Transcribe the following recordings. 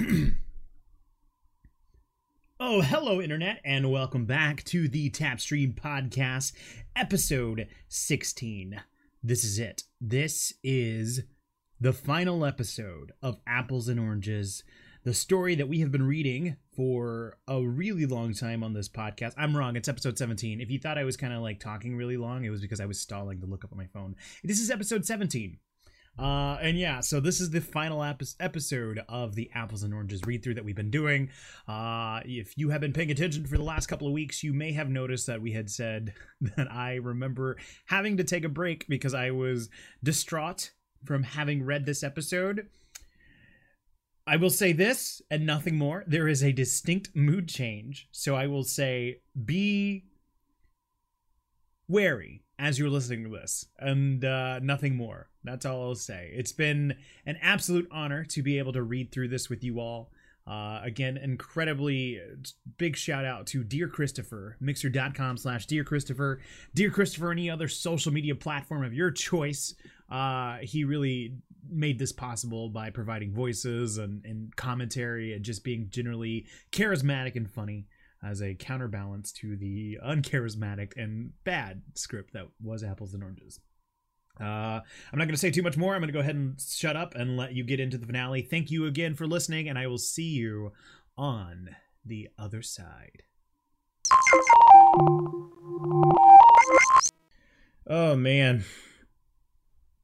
oh, hello, Internet, and welcome back to the Tapstream Podcast, episode 16. This is it. This is the final episode of Apples and Oranges, the story that we have been reading for a really long time on this podcast. I'm wrong, it's episode 17. If you thought I was kind of like talking really long, it was because I was stalling to look up on my phone. This is episode 17. Uh, and yeah, so this is the final ep- episode of the Apples and Oranges read through that we've been doing. Uh, if you have been paying attention for the last couple of weeks, you may have noticed that we had said that I remember having to take a break because I was distraught from having read this episode. I will say this and nothing more. There is a distinct mood change. So I will say be wary as you're listening to this and uh, nothing more. That's all I'll say. It's been an absolute honor to be able to read through this with you all. Uh, again, incredibly big shout out to Dear Christopher, mixer.com slash Dear Christopher, Dear Christopher, any other social media platform of your choice. Uh, he really made this possible by providing voices and, and commentary and just being generally charismatic and funny as a counterbalance to the uncharismatic and bad script that was Apples and Oranges. Uh, I'm not going to say too much more. I'm going to go ahead and shut up and let you get into the finale. Thank you again for listening, and I will see you on the other side. Oh man.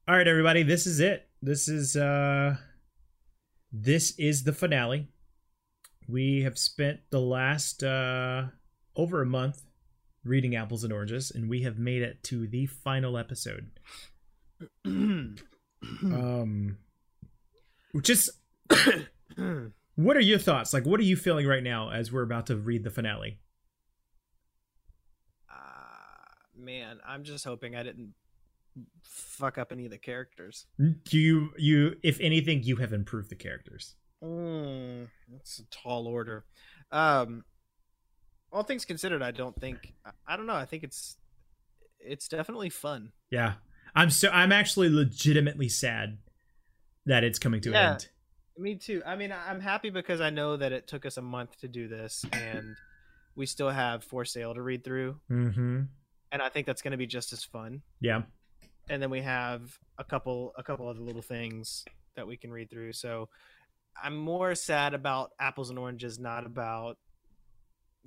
All right everybody, this is it. This is uh this is the finale. We have spent the last uh over a month reading apples and oranges and we have made it to the final episode. um just what are your thoughts? Like what are you feeling right now as we're about to read the finale? Uh, man, I'm just hoping I didn't fuck up any of the characters. Do you you if anything you have improved the characters? Mm, that's a tall order. Um, all things considered, I don't think I, I don't know. I think it's it's definitely fun. Yeah, I'm so I'm actually legitimately sad that it's coming to Yeah. an end. Me too. I mean, I'm happy because I know that it took us a month to do this, and we still have For Sale to read through, Mm-hmm. and I think that's going to be just as fun. Yeah. and then we have a couple a couple other little things that we can read through so i'm more sad about apples and oranges not about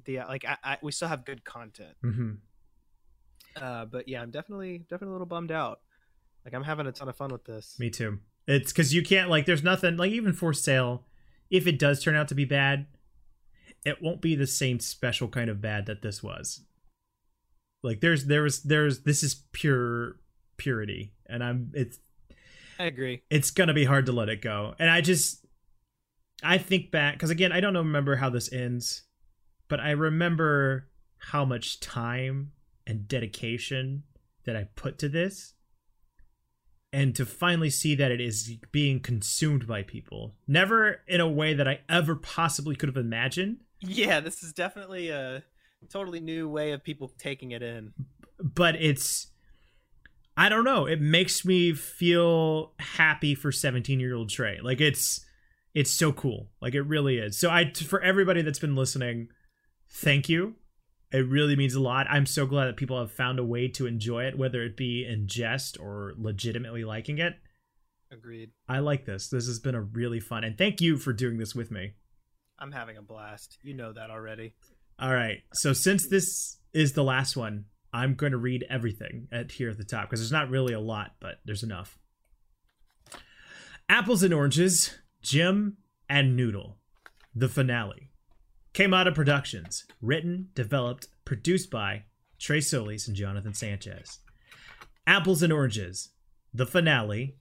the like I, I, we still have good content Mm-hmm. Uh but yeah i'm definitely definitely a little bummed out like i'm having a ton of fun with this Me too. It's because you can't like. There's nothing like even for sale. If it does turn out to be bad, it won't be the same special kind of bad that this was. Like there's there was there's this is pure purity, and I'm it's i agree it's gonna be hard to let it go. And I just I think back because again I don't remember how this ends, but I remember how much time and dedication that I put to this. And to finally see that it is being consumed by people, never in a way that I ever possibly could have imagined, yeah this is definitely a totally new way of people taking it in but it's I don't know. It makes me feel happy for 17 year old Trey. Like it's it's so cool. Like it really is. So I for everybody that's been listening, thank you. It really means a lot. I'm so glad that people have found a way to enjoy it, whether it be in jest or legitimately liking it. agreed I like this. This has been a really fun, and thank you for doing this with me. i'm having a blast you know that already All right. So since this is the last one, I'm going to read everything at here at the top because there's not really a lot, but there's enough. Apples and Oranges, Jim and Noodle, the finale. Kamada Productions, written, developed, produced by Trey Solis and Jonathan Sanchez. Apples and Oranges, the finale.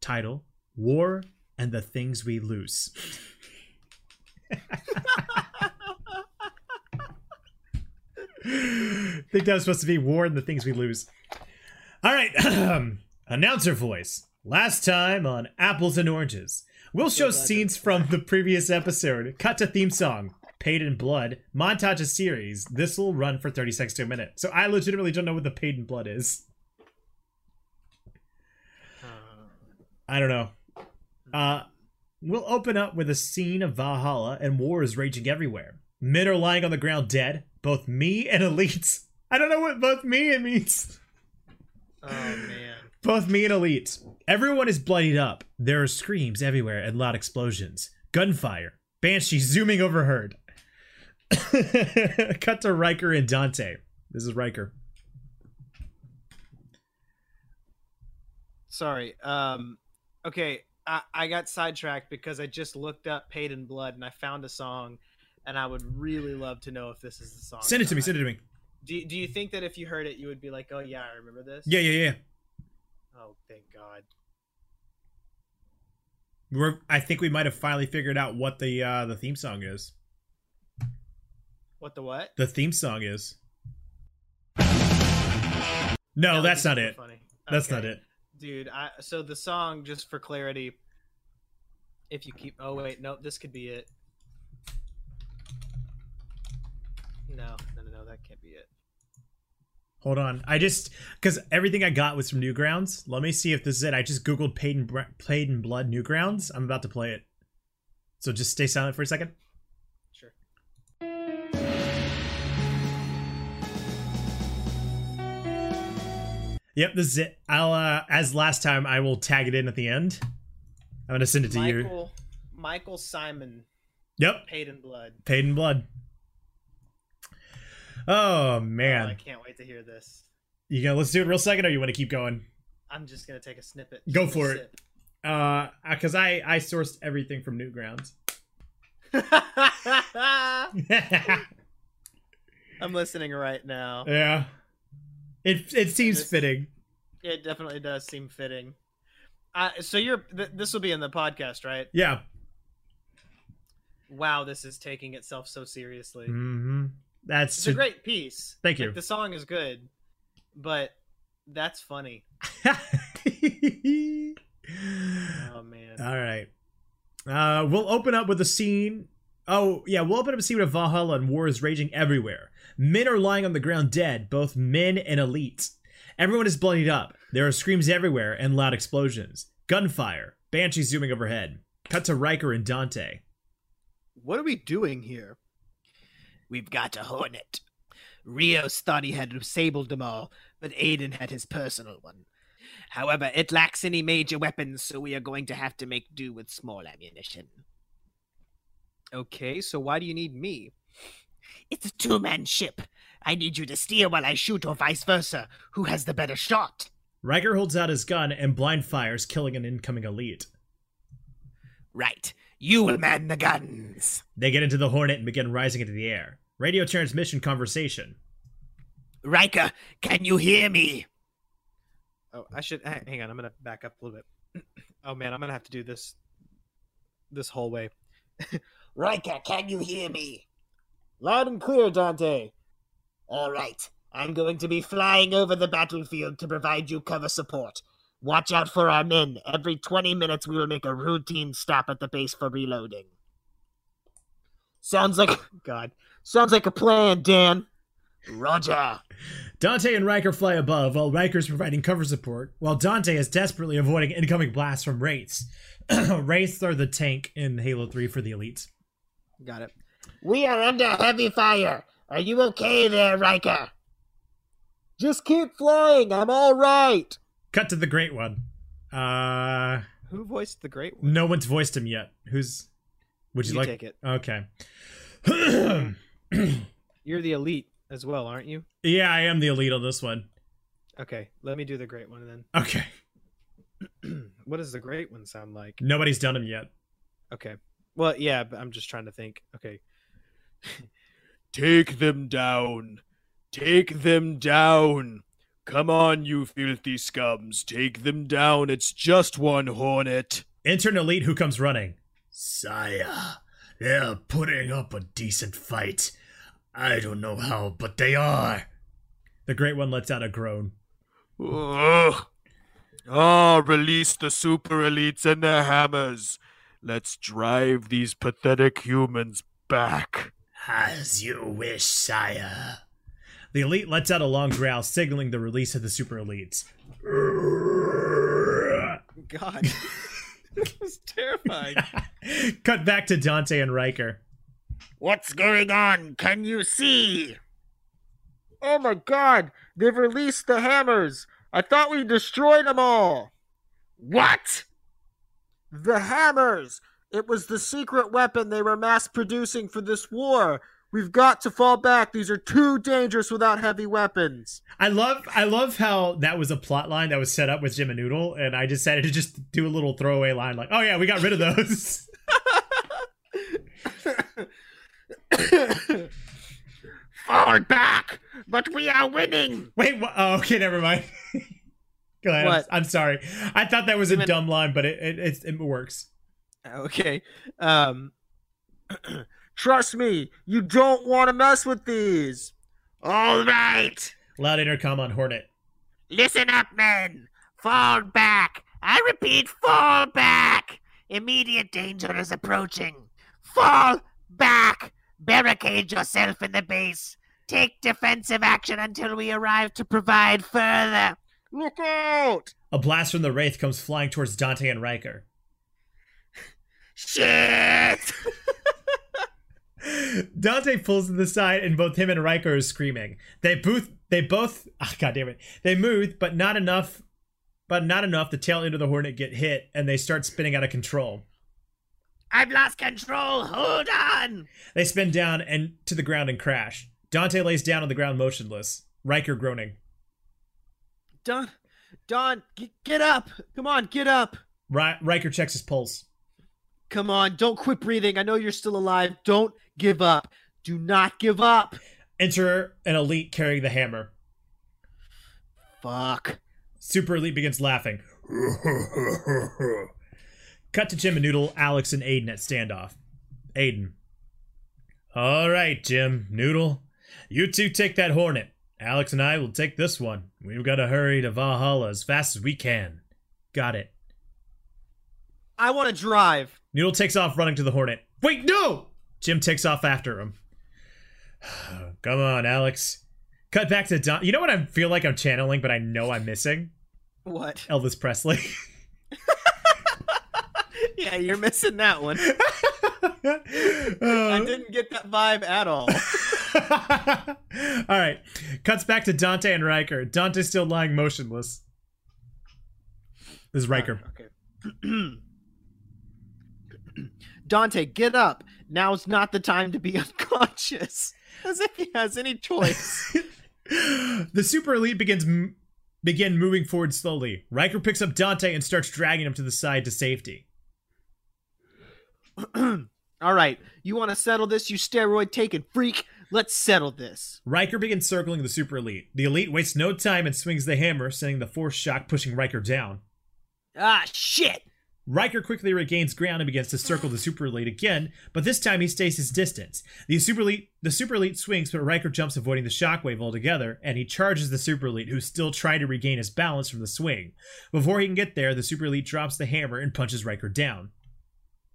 Title: War and the Things We Lose. I think that was supposed to be War and the Things We Lose. All right, announcer voice. Last time on Apples and Oranges, we'll show scenes from the previous episode, cut to theme song, Paid in Blood, montage of series. This will run for 30 seconds to a minute. So I legitimately don't know what the Paid in Blood is. Uh, I don't know. Uh, We'll open up with a scene of Valhalla and war is raging everywhere. Men are lying on the ground dead, both me and elites. I don't know what both me and means. Oh man. Both me and elites. Everyone is bloodied up. There are screams everywhere and loud explosions. Gunfire. Banshee zooming overheard. Cut to Riker and Dante. This is Riker. Sorry. Um okay, I, I got sidetracked because I just looked up Paid in Blood and I found a song and I would really love to know if this is the song. Send it to me. Send it to me. Do, do you think that if you heard it you would be like, "Oh yeah, I remember this?" Yeah, yeah, yeah. Oh, thank God. We're, I think we might have finally figured out what the uh, the theme song is. What the what? The theme song is. No, That that's not it. Funny. That's Okay. not it. dude. I so the song just for clarity. If you keep, oh wait, no, this could be it. No, no, no, no, that can't be it. Hold on. I just because everything I got was from Newgrounds. Let me see if this is it. I just googled "Paid in, Paid in Blood Newgrounds." I'm about to play it. So just stay silent for a second. Yep, this is it. I'll uh as last time I will tag it in at the end. I'm gonna send it to you. Michael, Michael Simon, Yep, Paid in Blood. Paid in Blood. Oh Oh, I can't wait to hear this. you gonna let's do it real second, or you want to keep going? I'm just gonna take a snippet. Go for it. Uh, because I I sourced everything from Newgrounds. sip. I'm listening right now. yeah, it it seems fitting. It definitely does seem fitting. Uh, so you're th- this will be in the podcast, right? Yeah. Wow, this is taking itself so seriously. hmm That's It's a great piece. Thank Like, you. the song is good, but that's funny. Oh man. All right. Uh, we'll open up with a scene. Oh, yeah, we'll open up a scene with Valhalla and war is raging everywhere. Men are lying on the ground dead, both men and elites. Everyone is bloodied up. There are screams everywhere and loud explosions. Gunfire. Banshee zooming overhead. Cut to Riker and Dante. What are we doing here? We've got a Hornet. Rios thought he had disabled them all, but Aiden had his personal one. However, it lacks any major weapons, so we are going to have to make do with small ammunition. Okay, so why do you need me? It's a two man ship. I need you to steer while I shoot, or vice versa. Who has the better shot? Riker holds out his gun and blind fires, killing an incoming elite. Right. You will man the guns. They get into the Hornet and begin rising into the air. Radio transmission conversation. Riker, can you hear me? Oh, I should hang hang on. I'm gonna back up a little bit. oh man, I'm gonna have to do this this whole way. Riker, can you hear me? Loud and clear, Dante. All right. I'm going to be flying over the battlefield to provide you cover support. Watch out for our men. Every 20 minutes, we will make a routine stop at the base for reloading. Sounds like God. sounds like a plan, Dan. Roger. Dante and Riker fly above while Riker is providing cover support, while Dante is desperately avoiding incoming blasts from Wraiths. Wraiths are the tank in Halo 3 for the elites. Got it. We are under heavy fire. Are you okay there, Riker? Just keep flying. I'm all right. Cut to the Great One. Uh, Who voiced the great one? no one's voiced him yet. Who's? Would you, You like? take it. Okay. You're the elite as well, aren't you? yeah, I am the elite on this one. Okay, let me do the great one then. Okay. what does the great one sound like? Nobody's done him yet. Okay. Well, yeah, but I'm just trying to think. Okay. Take them down. Take them down. Come on, you filthy scums. Take them down. It's just one hornet. Enter an elite who comes running. Sire, they're putting up a decent fight. I don't know how, but they are. The Great One lets out a groan. Ugh. Ah, release the super elites and their hammers. Let's drive these pathetic humans back. As you wish, sire. The elite lets out a long growl, signaling the release of the super elites. God. it was terrifying. Cut back to Dante and Riker. What's going on? Can you see? Oh my god, they've released the hammers. I thought we destroyed them all. What? The hammers! It was the secret weapon they were mass producing for this war. We've got to fall back. These are too dangerous without heavy weapons. I love I love how that was a plot line that was set up with Jim and Noodle, and I decided to just do a little throwaway line like, "Oh yeah, we got rid of those." Fall back! But we are winning! Wait, wha- oh, okay, never mind. Go ahead. I'm- What? I'm, sorry. I thought that was a dumb line, but it it, it, it works. okay. Um. Trust me, you don't want to mess with these. All right. Loud intercom on Hornet. Listen up, men. Fall back. I repeat, fall back. Immediate danger is approaching. Fall back. Barricade yourself in the base. Take defensive action until we arrive to provide further. Look out! A blast from the Wraith comes flying towards Dante and Riker. Shit! Dante pulls to the side, and both him and Riker are screaming. They both, they both, ah, god damn it, they move, but not enough, but not enough. The tail end of the Hornet get hit, and they start spinning out of control. I've lost control. Hold on. They spin down and to the ground and crash. Dante lays down on the ground motionless. Riker groaning. Don, Don, g- get up! Come on, get up! Ri- Riker checks his pulse. Come on, don't quit breathing. I know you're still alive. Don't give up. Do not give up. Enter an elite carrying the hammer. Fuck. Super Elite begins laughing. Cut to Jim and Noodle, Alex, and Aiden at standoff. Aiden. All right, Jim, Noodle. You two take that Hornet. Alex and I will take this one. We've got to hurry to Valhalla as fast as we can. Got it. I want to drive. Noodle takes off running to the Hornet. Wait, no! Jim takes off after him. Come on, Alex. Cut back to Don. You know what I feel like I'm channeling, but I know I'm missing? What? Elvis Presley. Yeah, you're missing that one. I Uh, didn't get that vibe at all. All right. Cuts back to Dante and Riker. Dante's still lying motionless. This is Riker. Okay. Dante, get up. Now's not the time to be unconscious. As if he has any choice. the super elite begins m- begin moving forward slowly. Riker picks up Dante and starts dragging him to the side to safety. All right, you want to settle this, you steroid taking freak? Let's settle this. Riker begins circling the super elite. The elite wastes no time and swings the hammer, sending the force shock pushing Riker down. Ah, shit. Riker quickly regains ground and begins to circle the super elite again, but this time he stays his distance. The super elite, the super elite swings, but Riker jumps, avoiding the shockwave altogether, and he charges the super elite, who's still trying to regain his balance from the swing. Before he can get there, the super elite drops the hammer and punches Riker down.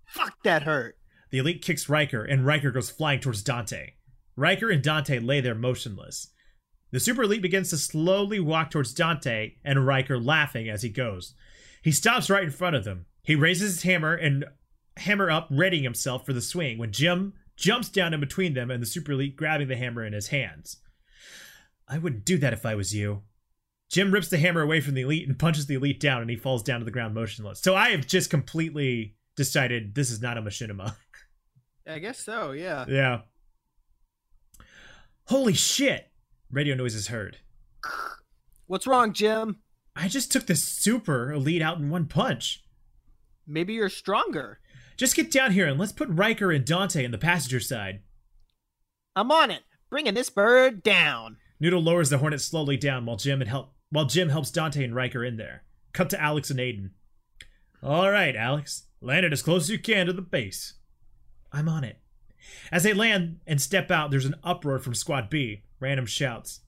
Fuck, that hurt. The elite kicks Riker, and Riker goes flying towards Dante. Riker and Dante lay there motionless. The super elite begins to slowly walk towards Dante, and Riker laughing as he goes. He stops right in front of them. He raises his hammer and hammer up, readying himself for the swing when Jim jumps down in between them and the super elite grabbing the hammer in his hands. I wouldn't do that if I was you. Jim rips the hammer away from the elite and punches the elite down, and he falls down to the ground motionless. So I have just completely decided this is not a machinima. I guess so, yeah. Yeah. Holy shit! Radio noise is heard. What's wrong, Jim? I just took the super elite out in one punch. Maybe you're stronger. Just get down here and let's put Riker and Dante in the passenger side. I'm on it. Bringing this bird down. Noodle lowers the Hornet slowly down while Jim and help while Jim helps Dante and Riker in there. Cut to Alex and Aiden. All right, Alex, land it as close as you can to the base. I'm on it. As they land and step out, there's an uproar from Squad B. Random shouts.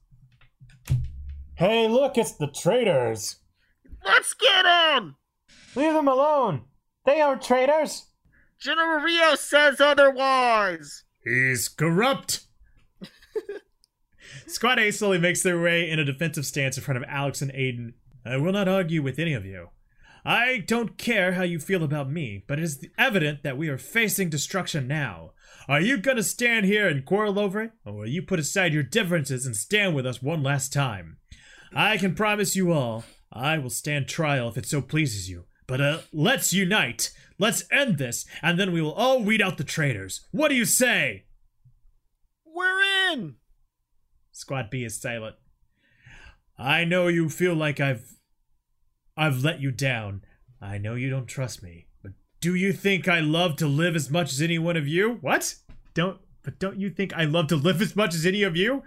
Hey, look, it's the traitors. Let's get him! Leave them alone. They aren't traitors. General Rio says otherwise. He's corrupt. Squad A slowly makes their way in a defensive stance in front of Alex and Aiden. I will not argue with any of you. I don't care how you feel about me, but it is evident that we are facing destruction now. Are you gonna stand here and quarrel over it, or will you put aside your differences and stand with us one last time? I can promise you all, I will stand trial if it so pleases you. But uh, let's unite. Let's end this, and then we will all weed out the traitors. What do you say? We're in. Squad B is silent. I know you feel like I've I've let you down. I know you don't trust me. But do you think I love to live as much as any one of you? What? Don't but don't you think I love to live as much as any of you?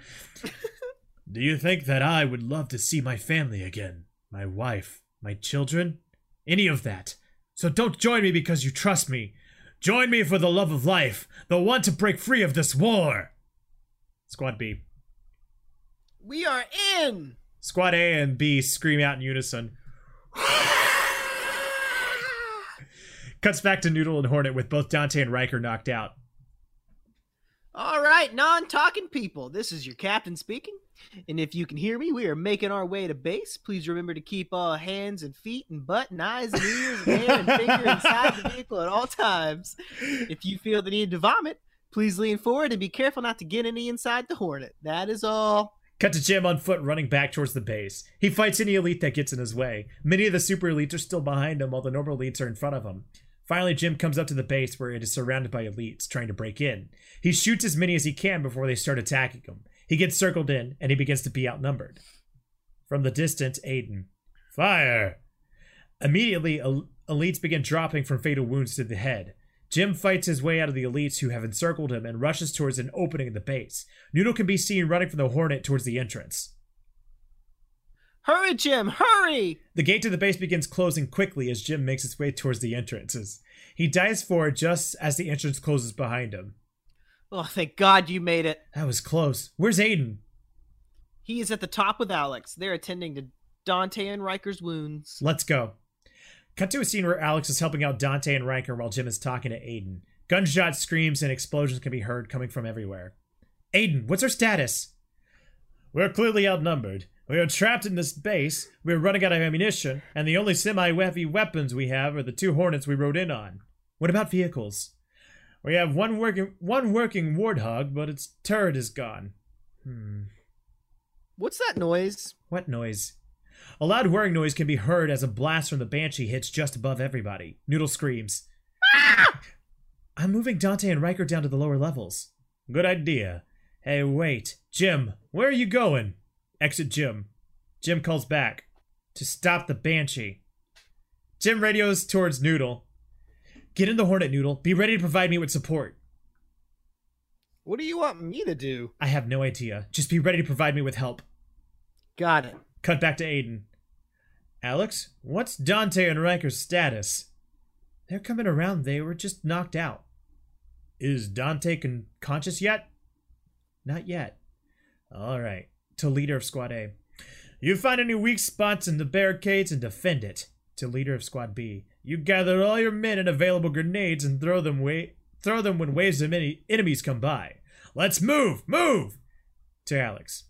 do you think that I would love to see my family again? My wife, my children? Any of that. So don't join me because you trust me. Join me for the love of life, the want to break free of this war. Squad B. We are in. Squad A and B scream out in unison. Cuts back to Noodle and Hornet with both Dante and Riker knocked out. All right, non-talking people. This is your captain speaking. And if you can hear me, we are making our way to base. Please remember to keep all hands and feet and butt and eyes and ears and hair and finger inside the vehicle at all times. If you feel the need to vomit, please lean forward and be careful not to get any inside the Hornet. That is all. Cut to Jim on foot running back towards the base. He fights any elite that gets in his way. Many of the super elites are still behind him while the normal elites are in front of him. Finally, Jim comes up to the base where it is surrounded by elites trying to break in. He shoots as many as he can before they start attacking him. He gets circled in and he begins to be outnumbered. From the distance, Aiden. Fire! Immediately, el- elites begin dropping from fatal wounds to the head. Jim fights his way out of the elites who have encircled him and rushes towards an opening in the base. Noodle can be seen running from the Hornet towards the entrance. Hurry, Jim, hurry! The gate to the base begins closing quickly as Jim makes his way towards the entrances. He dives forward just as the entrance closes behind him. Oh, thank God you made it. That was close. Where's Aiden? He is at the top with Alex. They're attending to Dante and Riker's wounds. Let's go. Cut to a scene where Alex is helping out Dante and Riker while Jim is talking to Aiden. Gunshots, screams, and explosions can be heard coming from everywhere. Aiden, what's our status? We're clearly outnumbered. We are trapped in this base, we're running out of ammunition, and the only semi heavy weapons we have are the two Hornets we rode in on. What about vehicles? We have one working one working Warthog, but its turret is gone. Hmm. What's that noise? What noise? A loud whirring noise can be heard as a blast from the Banshee hits just above everybody. Noodle screams. I'm moving Dante and Riker down to the lower levels. Good idea. Hey, wait. Jim, where are you going? Exit Jim. Jim calls back. To stop the Banshee. Jim radios towards Noodle. Get in the Hornet, Noodle. Be ready to provide me with support. What do you want me to do? I have no idea. Just be ready to provide me with help. Got it. Cut back to Aiden. Alex, what's Dante and Riker's status? They're coming around. They were just knocked out. Is Dante con- conscious yet? Not yet. All right. To leader of Squad A. You find any weak spots in the barricades and defend it. To leader of Squad B. You gather all your men and available grenades and throw them wa- throw them when waves of many enemies come by. Let's move! Move! To Alex.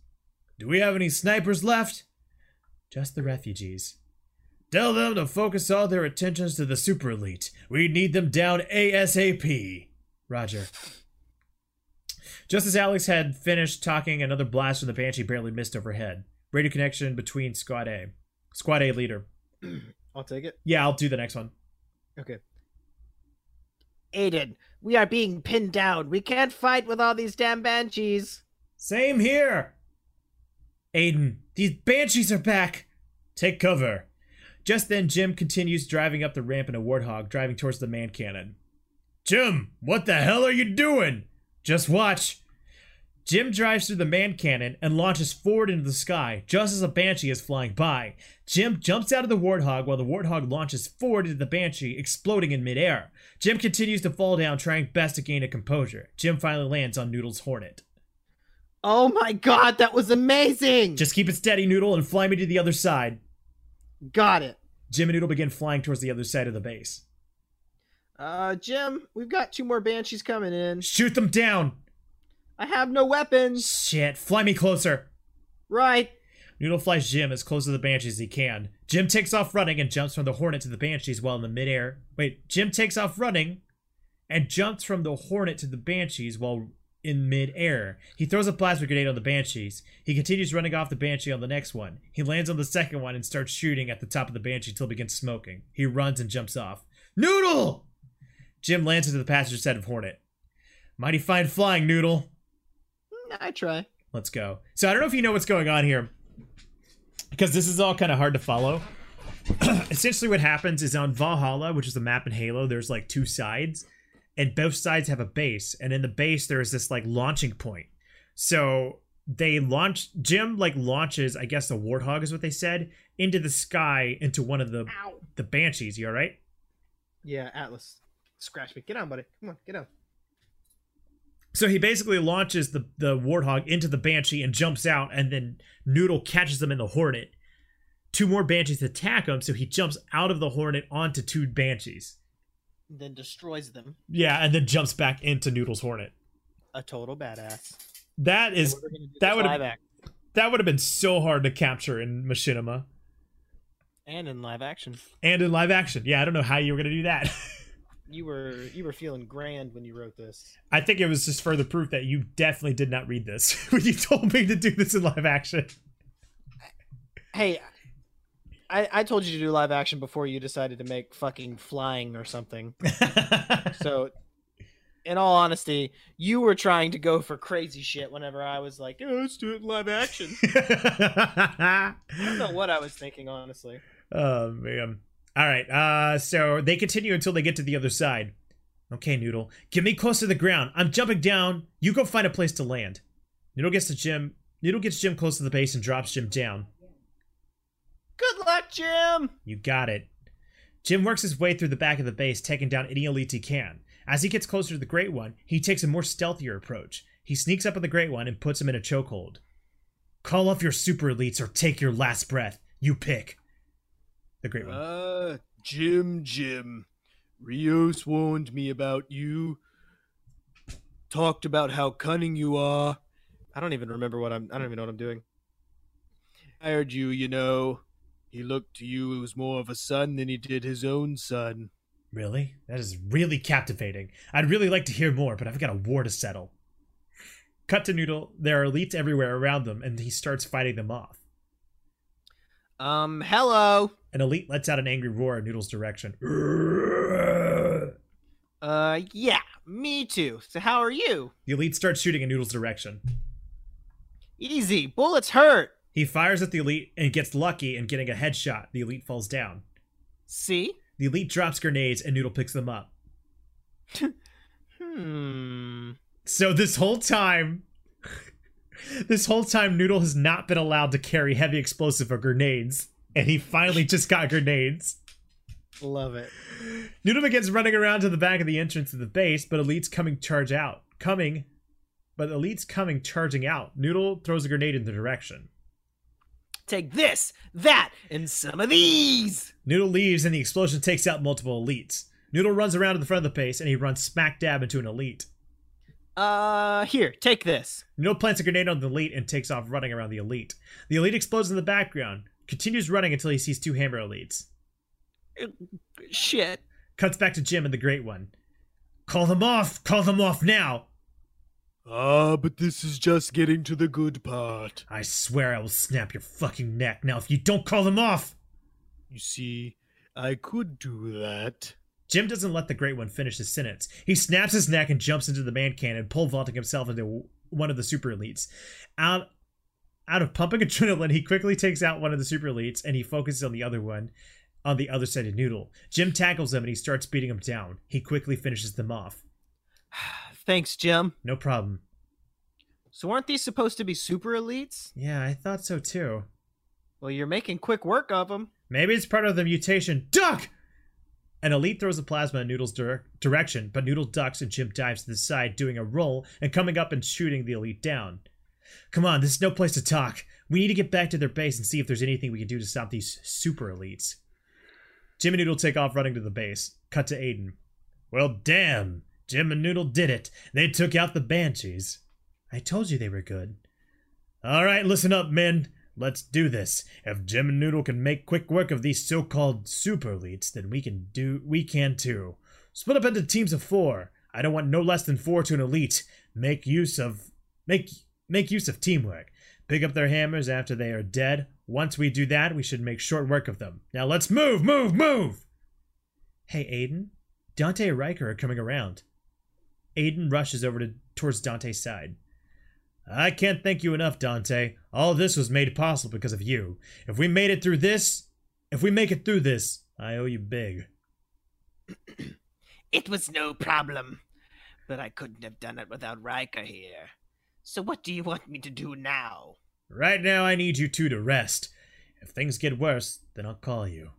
Do we have any snipers left? Just the refugees. Tell them to focus all their attentions to the super elite. We need them down ASAP. Roger. Just as Alex had finished talking, another blast from the Banshee barely missed overhead. Radio connection between Squad A. Squad A leader. I'll take it. Yeah, I'll do the next one. Okay. Aiden, we are being pinned down. We can't fight with all these damn banshees. Same here. Aiden, these banshees are back. Take cover. Just then, Jim continues driving up the ramp in a warthog, driving towards the man cannon. Jim, what the hell are you doing? Just watch. Jim drives through the man cannon and launches forward into the sky just as a banshee is flying by. Jim jumps out of the warthog while the warthog launches forward into the banshee, exploding in midair. Jim continues to fall down, trying best to gain a composure. Jim finally lands on Noodle's hornet. Oh my god, that was amazing! Just keep it steady, Noodle, and fly me to the other side. got it. Jim and Noodle begin flying towards the other side of the base. Uh, Jim, we've got two more banshees coming in. Shoot them down! I have no weapons. Shit, fly me closer. Right. Noodle flies Jim as close to the Banshee as he can. Jim takes off running and jumps from the Hornet to the Banshees while in the midair. Wait, Jim takes off running and jumps from the Hornet to the Banshees while in midair. He throws a plasma grenade on the Banshees. He continues running off the Banshee on the next one. He lands on the second one and starts shooting at the top of the Banshee till it begins smoking. He runs and jumps off. Noodle! Jim lands into the passenger side of Hornet. Mighty fine flying, Noodle. I try. Let's go. So I don't know if you know what's going on here, because this is all kind of hard to follow. Essentially, what happens is on Valhalla, which is the map in Halo, there's like two sides, and both sides have a base, and in the base there is this like launching point. So they launch. Jim like launches, I guess the Warthog is what they said, into the sky into one of the Ow. the Banshees. You all right? Yeah, Atlas. Scratch me. Get on, buddy. Come on, get on. So he basically launches the, the Warthog into the Banshee and jumps out, and then Noodle catches them in the Hornet. Two more Banshees attack him, so he jumps out of the Hornet onto two Banshees. Then destroys them. Yeah, and then jumps back into Noodle's Hornet. A total badass. That is We're gonna do that would've- that would have been so hard to capture in Machinima and in live action. and in live action. Yeah, I don't know how you were gonna do that. You were you were feeling grand when you wrote this. I think it was just further proof that you definitely did not read this when you told me to do this in live action. Hey, I I told you to do live action before you decided to make fucking flying or something. So, in all honesty, you were trying to go for crazy shit whenever I was like, "Yeah, let's do it live action." I don't know what I was thinking, honestly. Oh man. All right. Uh so they continue until they get to the other side. Okay, Noodle. Get me close to the ground. I'm jumping down. You go find a place to land. Noodle gets to Jim. Noodle gets Jim close to the base and drops Jim down. Good luck, Jim. You got it. Jim works his way through the back of the base, taking down any elites he can. As he gets closer to the Great One, he takes a more stealthier approach. He sneaks up on the Great One and puts him in a chokehold. Call off your super elites or take your last breath. You pick. The Great One. Uh, Jim, Jim. Rios warned me about you. Talked about how cunning you are. I don't even remember what I'm. I don't even know what I'm doing. Hired you, you know. He looked to you as more of a son than he did his own son. Really? That is really captivating. I'd really like to hear more, but I've got a war to settle. Cut to Noodle. There are elites everywhere around them, and he starts fighting them off. Um, hello. An elite lets out an angry roar in Noodle's direction. Uh, yeah, me too. So how are you? The elite starts shooting in Noodle's direction. Easy. Bullets hurt. He fires at the elite and gets lucky in getting a headshot. The elite falls down. See? The elite drops grenades and Noodle picks them up. Hmm. So this whole time, this whole time, Noodle has not been allowed to carry heavy explosive or grenades, and he finally just got grenades. Love it. Noodle begins running around to the back of the entrance of the base, but Elite's coming charge out. Coming, but Elite's coming charging out. Noodle throws a grenade in the direction. Take this, that, and some of these. Noodle leaves and the explosion takes out multiple elites. Noodle runs around to the front of the base and he runs smack dab into an elite. Uh, here, take this. Noodle plants a grenade on the elite and takes off running around the elite. The elite explodes in the background, continues running until he sees two hammer elites. Shit. Cuts back to Jim and the Great One. Call them off! Call them off now! Ah, but this is just getting to the good part. I swear I will snap your fucking neck now if you don't call them off! You see, I could do that. Jim doesn't let the Great One finish his sentence. He snaps his neck and jumps into the man cannon, pole vaulting himself into one of the super elites. Out, out of pumping adrenaline, he quickly takes out one of the super elites and he focuses on the other one on the other side of Noodle. Jim tackles him and he starts beating him down. He quickly finishes them off. Thanks, Jim. No problem. So aren't these supposed to be super elites? Yeah, I thought so too. Well, you're making quick work of them. Maybe it's part of the mutation. Duck! An elite throws a plasma in Noodle's dir- direction, but Noodle ducks and Jim dives to the side, doing a roll and coming up and shooting the elite down. Come on, this is no place to talk. We need to get back to their base and see if there's anything we can do to stop these super elites. Jim and Noodle take off running to the base. Cut to Aiden. Well, damn. Jim and Noodle did it. They took out the Banshees. I told you they were good. All right, listen up, men. Let's do this. If Jim and Noodle can make quick work of these so-called super elites, then we can do we can too. Split up into teams of four. I don't want no less than four to an elite. Make use of make make use of teamwork. Pick up their hammers after they are dead. Once we do that, we should make short work of them. Now let's move, move, move! Hey Aiden, Dante and Riker are coming around. Aiden rushes over to towards Dante's side. I can't thank you enough, Dante. All this was made possible because of you. If we made it through this, if we make it through this, I owe you big. It was no problem, but I couldn't have done it without Riker here. So what do you want me to do now? Right now, I need you two to rest. If things get worse, then I'll call you.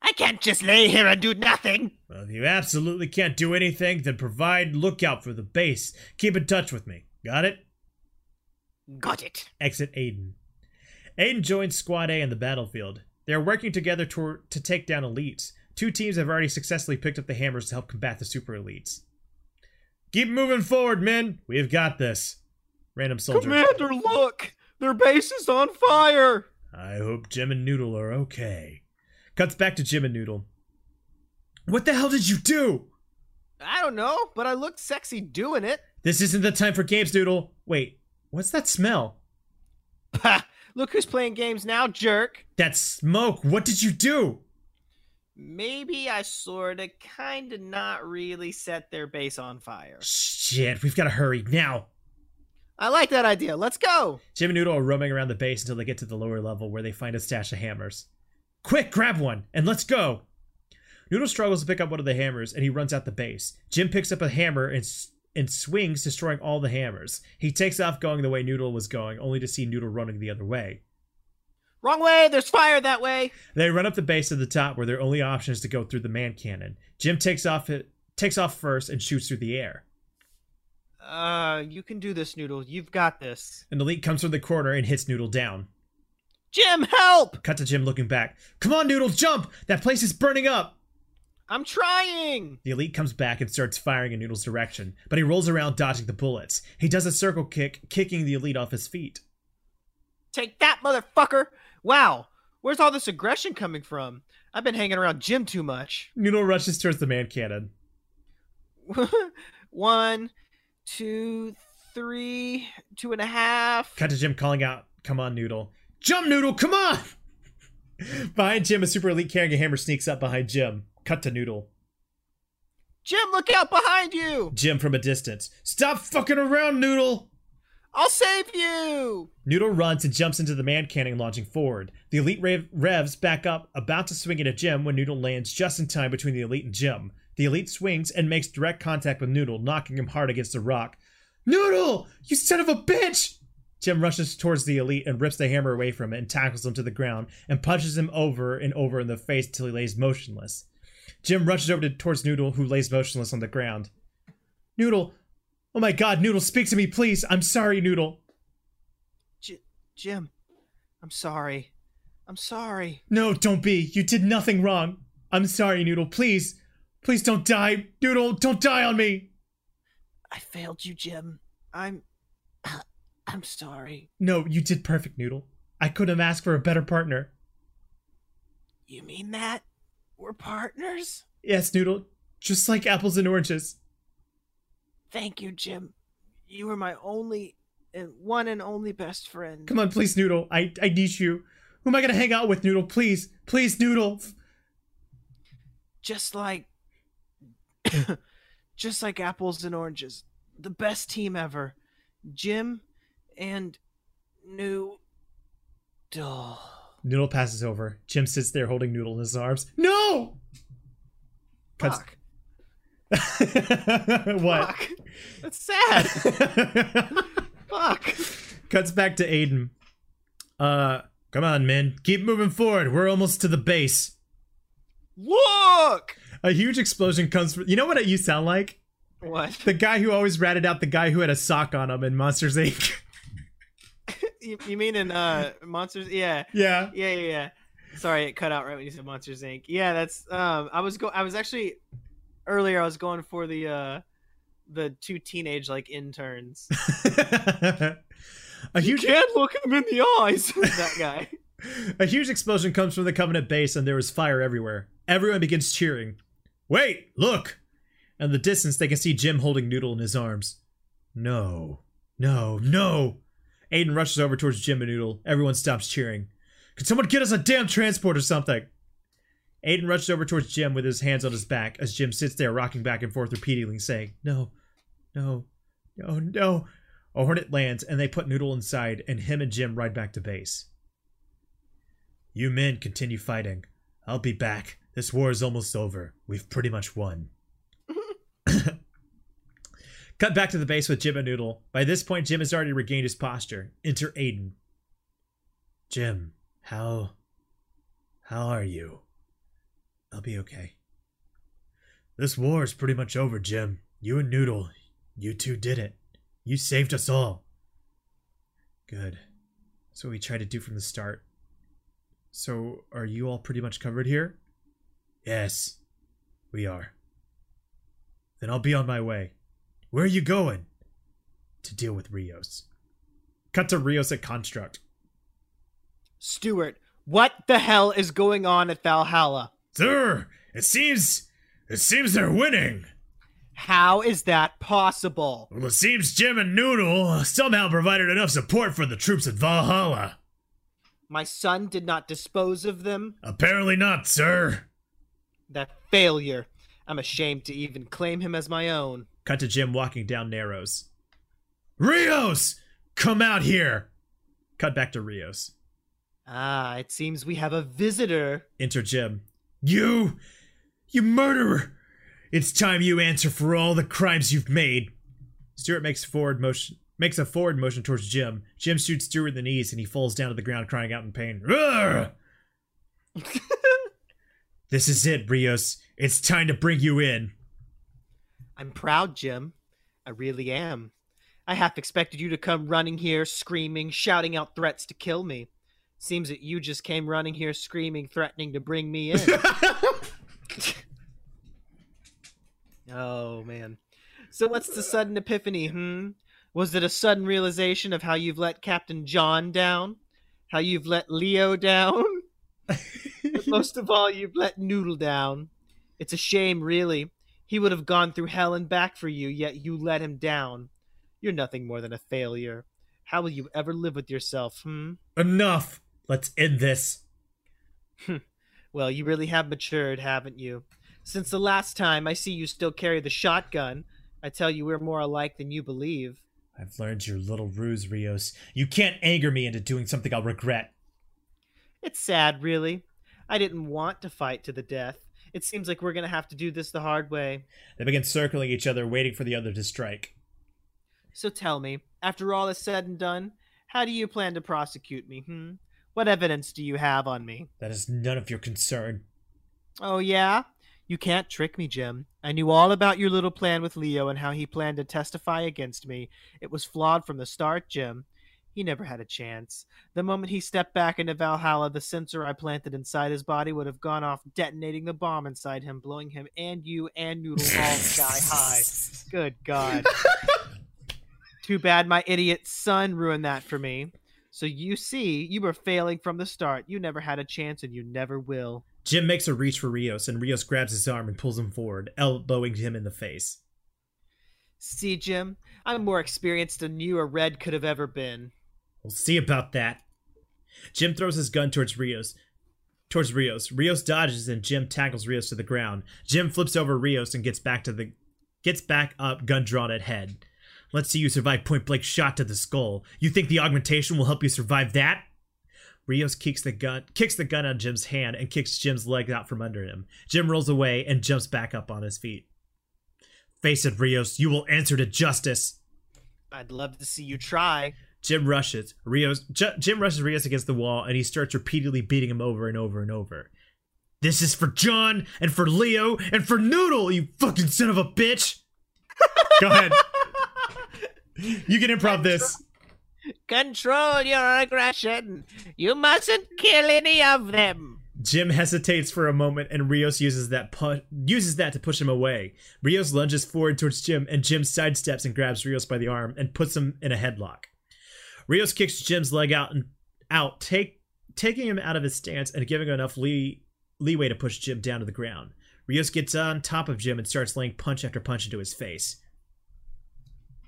I can't just lay here and do nothing. Well, if you absolutely can't do anything, then provide lookout for the base. Keep in touch with me. Got it? Got it. Exit Aiden. Aiden joins Squad A in the battlefield. They are working together to, to take down elites. Two teams have already successfully picked up the hammers to help combat the super elites. Keep moving forward, men. We've got this. Random soldier. Commander, look! Their base is on fire! I hope Jim and Noodle are okay. Cuts back to Jim and Noodle. What the hell did you do? I don't know, but I looked sexy doing it. This isn't the time for games, Noodle. Wait, what's that smell? Look who's playing games now, jerk. That smoke. What did you do? Maybe I sorta, kinda, not really set their base on fire. Shit, we've got to hurry now. I like that idea. Let's go. Jim and Noodle are roaming around the base until they get to the lower level where they find a stash of hammers. Quick, grab one and let's go. Noodle struggles to pick up one of the hammers and he runs out the base. Jim picks up a hammer and and swings, destroying all the hammers. He takes off going the way Noodle was going, only to see Noodle running the other way. Wrong way. There's fire that way. They run up the base to the top where their only option is to go through the man cannon. Jim takes off it takes off first and shoots through the air. Uh, you can do this, Noodle. You've got this. An elite comes from the corner and hits Noodle down. Jim, help! Cut to Jim looking back. Come on, Noodle, jump! That place is burning up! I'm trying. The elite comes back and starts firing in Noodle's direction, but he rolls around dodging the bullets. He does a circle kick, kicking the elite off his feet. Take that, motherfucker! Wow, where's all this aggression coming from? I've been hanging around Jim too much. Noodle rushes towards the man cannon. One, two, three, two and a half. Cut to Jim calling out, Come on, Noodle. Jump, Noodle, come on! behind Jim, a super elite carrying a hammer sneaks up behind Jim. Cut to Noodle. Jim, look out behind you! Jim from a distance. Stop fucking around, Noodle! I'll save you! Noodle runs and jumps into the man cannon, launching forward. The elite rev- revs back up, about to swing at Jim when Noodle lands just in time between the elite and Jim. The elite swings and makes direct contact with Noodle, knocking him hard against a rock. Noodle! You son of a bitch! Jim rushes towards the elite and rips the hammer away from it and tackles him to the ground and punches him over and over in the face till he lays motionless. Jim rushes over to, towards Noodle, who lays motionless on the ground. Noodle! Oh my god, Noodle, speak to me, please! I'm sorry, Noodle! J- Jim, I'm sorry. I'm sorry. No, don't be. You did nothing wrong. I'm sorry, Noodle. Please. Please don't die. Noodle, don't die on me. I failed you, Jim. I'm. I'm sorry. No, you did perfect, Noodle. I couldn't have asked for a better partner. You mean that? We're partners? Yes, Noodle. Just like apples and oranges. Thank you, Jim. You were my only and one and only best friend. Come on, please, Noodle. I, I need you. Who am I gonna hang out with, Noodle? Please. Please, Noodle. Just like. just like apples and oranges. The best team ever. Jim and New. Dull. Noodle passes over. Jim sits there holding Noodle in his arms. No! Cuts- Fuck. what? Fuck. That's sad. Fuck. Cuts back to Aiden. Uh, come on, man. Keep moving forward. We're almost to the base. Look! A huge explosion comes from. You know what you sound like? What? The guy who always ratted out the guy who had a sock on him in Monsters Inc. You, you mean in uh Monsters? Yeah. yeah. Yeah, yeah, yeah. Sorry, it cut out right when you said Monsters Inc. Yeah, that's um I was go I was actually earlier I was going for the uh the two teenage like interns. A huge Can't look him in the eyes. that guy. A huge explosion comes from the Covenant base and there is fire everywhere. Everyone begins cheering. Wait, look! In the distance, they can see Jim holding Noodle in his arms. No, no, no! Aiden rushes over towards Jim and Noodle. Everyone stops cheering. Can someone get us a damn transport or something? Aiden rushes over towards Jim with his hands on his back as Jim sits there rocking back and forth repeatedly saying, No, no, no, no. A hornet lands and they put Noodle inside and him and Jim ride back to base. You men continue fighting. I'll be back. This war is almost over. We've pretty much won. Cut back to the base with Jim and Noodle. By this point, Jim has already regained his posture. Enter Aiden. Jim, how. How are you? I'll be okay. This war is pretty much over, Jim. You and Noodle, you two did it. You saved us all. Good. That's what we tried to do from the start. So, are you all pretty much covered here? Yes, we are. Then I'll be on my way. Where are you going? To deal with Rios. Cut to Rios at Construct. Stuart, what the hell is going on at Valhalla? Sir, it seems. It seems they're winning. How is that possible? Well, it seems Jim and Noodle somehow provided enough support for the troops at Valhalla. My son did not dispose of them? Apparently not, sir. That failure. I'm ashamed to even claim him as my own. Cut to Jim walking down Narrows. Rios! Come out here! Cut back to Rios. Ah, it seems we have a visitor. Enter Jim. You! You murderer! It's time you answer for all the crimes you've made. Stuart makes forward motion makes a forward motion towards Jim. Jim shoots Stuart in the knees and he falls down to the ground crying out in pain. This is it, Rios. It's time to bring you in. I'm proud, Jim. I really am. I half expected you to come running here, screaming, shouting out threats to kill me. Seems that you just came running here, screaming, threatening to bring me in. oh, man. So, what's the sudden epiphany, hmm? Was it a sudden realization of how you've let Captain John down? How you've let Leo down? But most of all, you've let Noodle down. It's a shame, really. He would have gone through hell and back for you, yet you let him down. You're nothing more than a failure. How will you ever live with yourself, hmm? Enough! Let's end this. Well, you really have matured, haven't you? Since the last time I see you still carry the shotgun, I tell you we're more alike than you believe. I've learned your little ruse, Rios. You can't anger me into doing something I'll regret. It's sad, really. I didn't want to fight to the death. It seems like we're gonna have to do this the hard way. They begin circling each other, waiting for the other to strike. So tell me, after all is said and done, how do you plan to prosecute me, hmm? What evidence do you have on me? That is none of your concern. Oh, yeah? You can't trick me, Jim. I knew all about your little plan with Leo and how he planned to testify against me. It was flawed from the start, Jim. He never had a chance. The moment he stepped back into Valhalla, the sensor I planted inside his body would have gone off, detonating the bomb inside him, blowing him and you and Noodle all sky high. Good God. Too bad my idiot son ruined that for me. So you see, you were failing from the start. You never had a chance and you never will. Jim makes a reach for Rios, and Rios grabs his arm and pulls him forward, elbowing him in the face. See, Jim, I'm more experienced than you or Red could have ever been. We'll see about that. Jim throws his gun towards Rios. Towards Rios. Rios dodges and Jim tackles Rios to the ground. Jim flips over Rios and gets back to the gets back up, gun drawn at head. Let's see you survive point blank shot to the skull. You think the augmentation will help you survive that? Rios kicks the gun kicks the gun on Jim's hand and kicks Jim's leg out from under him. Jim rolls away and jumps back up on his feet. Face it, Rios, you will answer to justice. I'd love to see you try. Jim rushes Rios. J- Jim rushes Rios against the wall, and he starts repeatedly beating him over and over and over. This is for John and for Leo and for Noodle, you fucking son of a bitch. Go ahead. You can improv this. Control your aggression. You mustn't kill any of them. Jim hesitates for a moment, and Rios uses that pu- uses that to push him away. Rios lunges forward towards Jim, and Jim sidesteps and grabs Rios by the arm and puts him in a headlock. Rios kicks Jim's leg out and out, take taking him out of his stance and giving him enough lee, leeway to push Jim down to the ground. Rios gets on top of Jim and starts laying punch after punch into his face.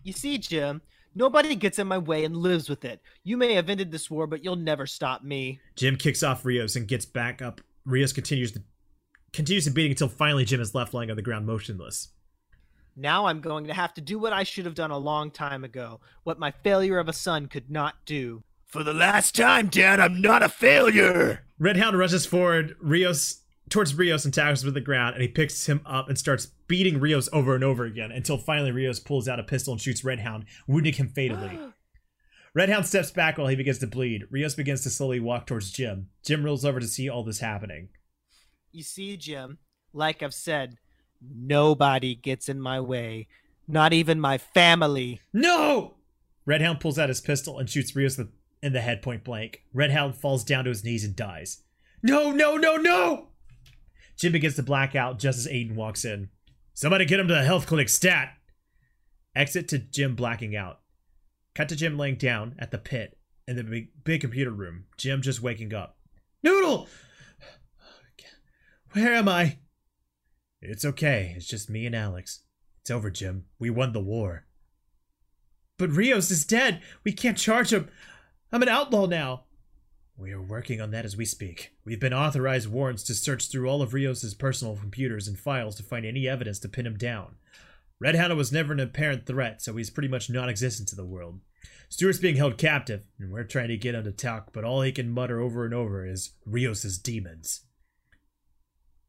You see, Jim, nobody gets in my way and lives with it. You may have ended this war, but you'll never stop me. Jim kicks off Rios and gets back up. Rios continues to continues to beating until finally Jim is left lying on the ground motionless. Now I'm going to have to do what I should have done a long time ago, what my failure of a son could not do. For the last time, Dad, I'm not a failure. Red Hound rushes forward Rios towards Rios and tackles him to the ground, and he picks him up and starts beating Rios over and over again until finally Rios pulls out a pistol and shoots Red Hound, wounding him fatally. Red Hound steps back while he begins to bleed. Rios begins to slowly walk towards Jim. Jim rolls over to see all this happening. You see, Jim, like I've said, nobody gets in my way. Not even my family. No! Redhound pulls out his pistol and shoots Rios in the head point blank. Redhound falls down to his knees and dies. No, no, no, no! Jim begins to black out just as Aiden walks in. Somebody get him to the health clinic stat! Exit to Jim blacking out. Cut to Jim laying down at the pit in the big, big computer room. Jim just waking up. Noodle! Where am I? It's okay. It's just me and Alex. It's over, Jim. We won the war. But Rios is dead. We can't charge him. I'm an outlaw now. We are working on that as we speak. We've been authorized warrants to search through all of Rios's personal computers and files to find any evidence to pin him down. Red Redhound was never an apparent threat, so he's pretty much non-existent to the world. Stuart's being held captive, and we're trying to get him to talk, but all he can mutter over and over is Rios's demons.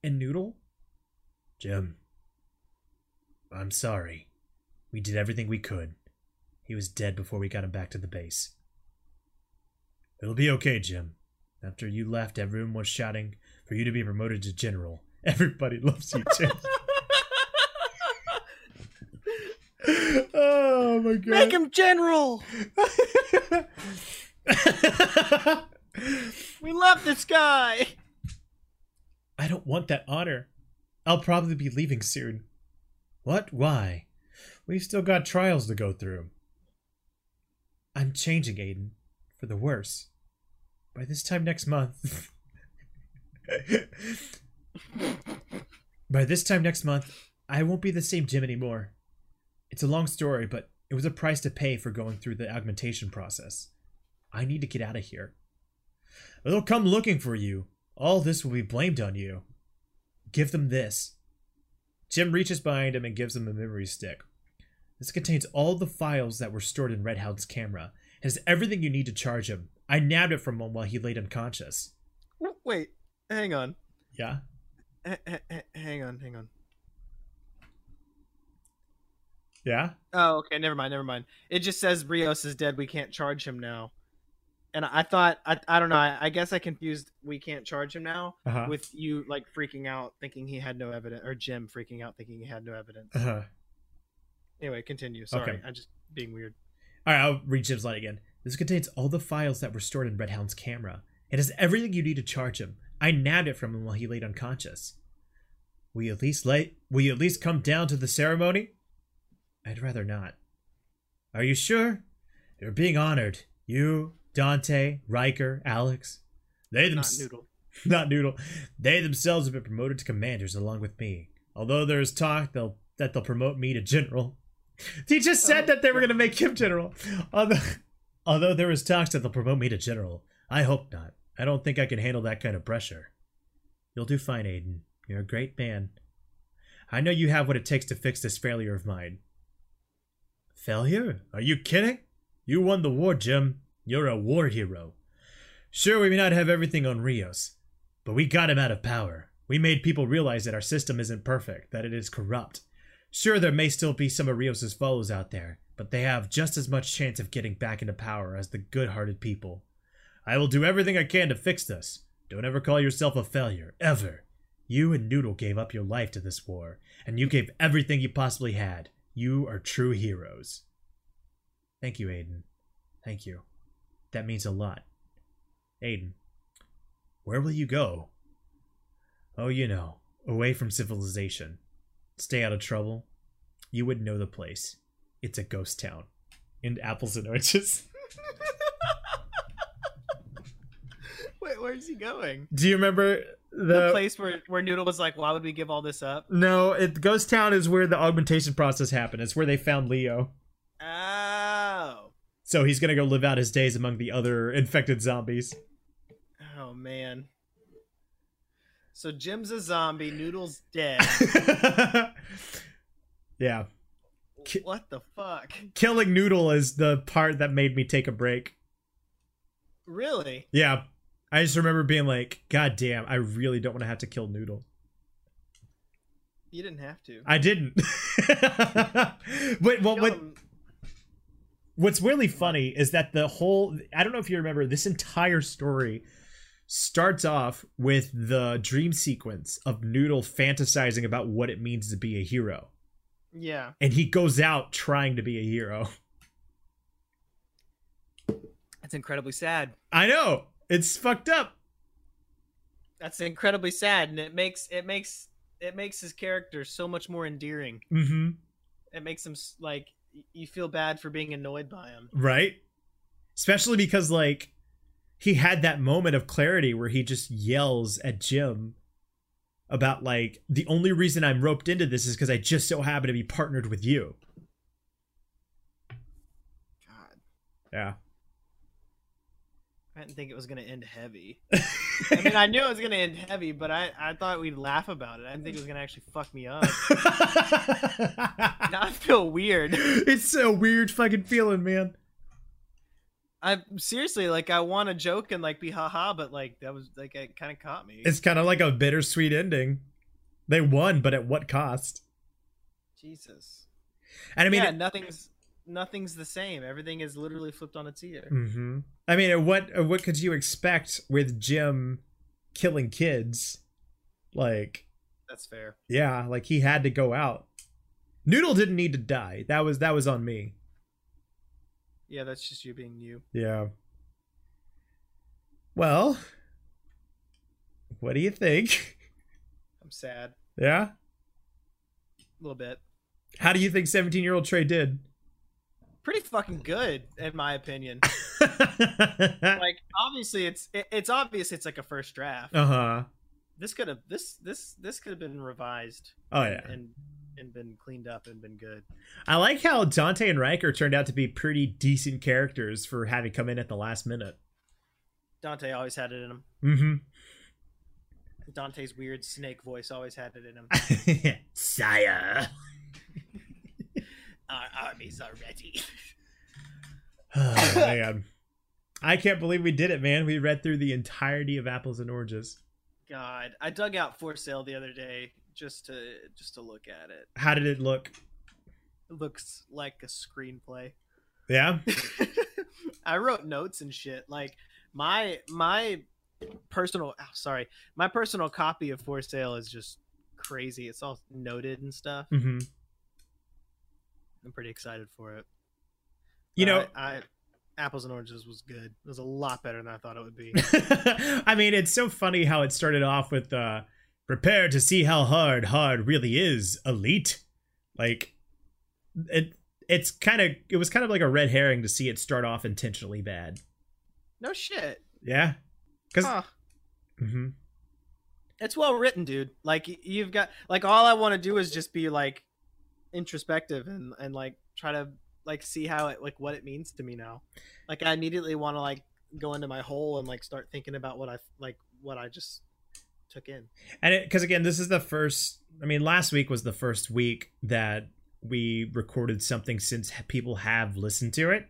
And Noodle? Jim. I'm sorry. We did everything we could. He was dead before we got him back to the base. It'll be okay, Jim. After you left, everyone was shouting for you to be promoted to general. Everybody loves you, Jim. oh my god. Make him general! We love this guy! I don't want that honor. I'll probably be leaving soon. What? Why? We've still got trials to go through. I'm changing, Aiden. For the worse. By this time next month. By this time next month, I won't be the same Jim anymore. It's a long story, but it was a price to pay for going through the augmentation process. I need to get out of here. They'll come looking for you. All this will be blamed on you. Give them this. Jim reaches behind him and gives him a memory stick. This contains all the files that were stored in Redhound's camera. It has everything you need to charge him. I nabbed it from him while he laid unconscious. Wait, hang on. Yeah? H- h- hang on, hang on. Yeah? Oh, okay, never mind, never mind. It just says Rios is dead. We can't charge him now. And I thought, I, I don't know. I, I guess I confused. We can't charge him now Uh-huh. with you like freaking out, thinking he had no evidence, or Jim freaking out, thinking he had no evidence. Uh-huh. Anyway, continue. Sorry, Okay. I just being weird. All right, I'll read Jim's line again. This contains all the files that were stored in Redhound's camera. It has everything you need to charge him. I nabbed it from him while he laid unconscious. Will you at least let? Will you at least come down to the ceremony? I'd rather not. Are you sure? You're being honored. You, Dante, Riker, Alex. They them Not noodle. not Noodle. They themselves have been promoted to commanders along with me. Although there is talk they'll that they'll promote me to general. He just said Oh, that they were going to make him general. Although, although there is talk that they'll promote me to general, I hope not. I don't think I can handle that kind of pressure. You'll do fine, Aiden. You're a great man. I know you have what it takes to fix this failure of mine. Failure? Are you kidding? You won the war, Jim. You're a war hero. Sure, we may not have everything on Rios, but we got him out of power. We made people realize that our system isn't perfect, that it is corrupt. Sure, there may still be some of Rios's followers out there, but they have just as much chance of getting back into power as the good-hearted people. I will do everything I can to fix this. Don't ever call yourself a failure, ever. You and Noodle gave up your life to this war, and you gave everything you possibly had. You are true heroes. Thank you, Aiden. Thank you. That means a lot. Aiden, where will you go? Oh, you know, away from civilization. Stay out of trouble. You would know the place. It's a ghost town. and apples and oranges. Wait, where's he going? Do you remember the, the, place where, where Noodle was like, why would we give all this up? No, it Ghost Town is where the augmentation process happened. It's where they found Leo. Ah. So he's gonna go live out his days among the other infected zombies. oh man. So Jim's a zombie. Noodle's dead. yeah. Ki- what the fuck? Killing Noodle is the part that made me take a break. Really? Yeah. I just remember being like, God damn, I really don't want to have to kill Noodle. You didn't have to. I didn't. but what, what. What's really funny is that the whole I don't know if you remember this entire story starts off with the dream sequence of Noodle fantasizing about what it means to be a hero. Yeah. And he goes out trying to be a hero. That's incredibly sad. I know. It's fucked up. That's incredibly sad, and it makes it makes it makes his character so much more endearing. Mm-hmm. It makes him s- like y- you feel bad for being annoyed by him. Right? Especially because like he had that moment of clarity where he just yells at Jim about like the only reason I'm roped into this is because I just so happen to be partnered with you. God, Yeah. I didn't think it was gonna end heavy. I mean, I knew it was gonna end heavy, but I I thought we'd laugh about it. I didn't think it was gonna actually fuck me up. now I feel weird. it's a weird fucking feeling, man. I seriously like I want to joke and like be haha, but like that was like it kind of caught me. It's kind of like a bittersweet ending. They won, but at what cost? Jesus. And I mean, yeah, it- nothing's nothing's the same. Everything is literally flipped on its ear. Mhm. I mean, what what could you expect with Jim killing kids? Like, That's fair. yeah, like he had to go out. Noodle didn't need to die. That was that was on me. Yeah, that's just you being you. Yeah. Well, what do you think? I'm sad. Yeah. A little bit. How do you think 17 year old Trey did? Pretty fucking good, in my opinion. like obviously it's it, it's obvious it's like a first draft. Uh huh. This could have this this this could have been revised Oh yeah. and and been cleaned up and been good. I like how Dante and Riker turned out to be pretty decent characters for having come in at the last minute. Dante always had it in him. Mm-hmm. Dante's weird snake voice always had it in him. Sire. Our armies are ready. Oh, man. I can't believe we did it, man. We read through the entirety of Apples and Oranges. God, I dug out For Sale the other day just to just to look at it. How did it look? It looks like a screenplay. Yeah. I wrote notes and shit. Like my my personal oh, sorry, my personal copy of For Sale is just crazy. It's all noted and stuff. Mm-hmm. I'm pretty excited for it. You know, I, I Apples and Oranges was good. It was a lot better than I thought it would be. I mean, it's so funny how it started off with uh prepare to see how hard hard really is, elite. Like it it's kind of it was kind of like a red herring to see it start off intentionally bad. no shit. Yeah. Cuz Huh. Mhm. It's well written, dude. Like you've got like all I want to do is just be like introspective and and like try to like see how it like what it means to me now. Like I immediately want to like go into my hole and like start thinking about what I like what I just took in. And it cuz again, this is the first I mean, last week was the first week that we recorded something since people have listened to it.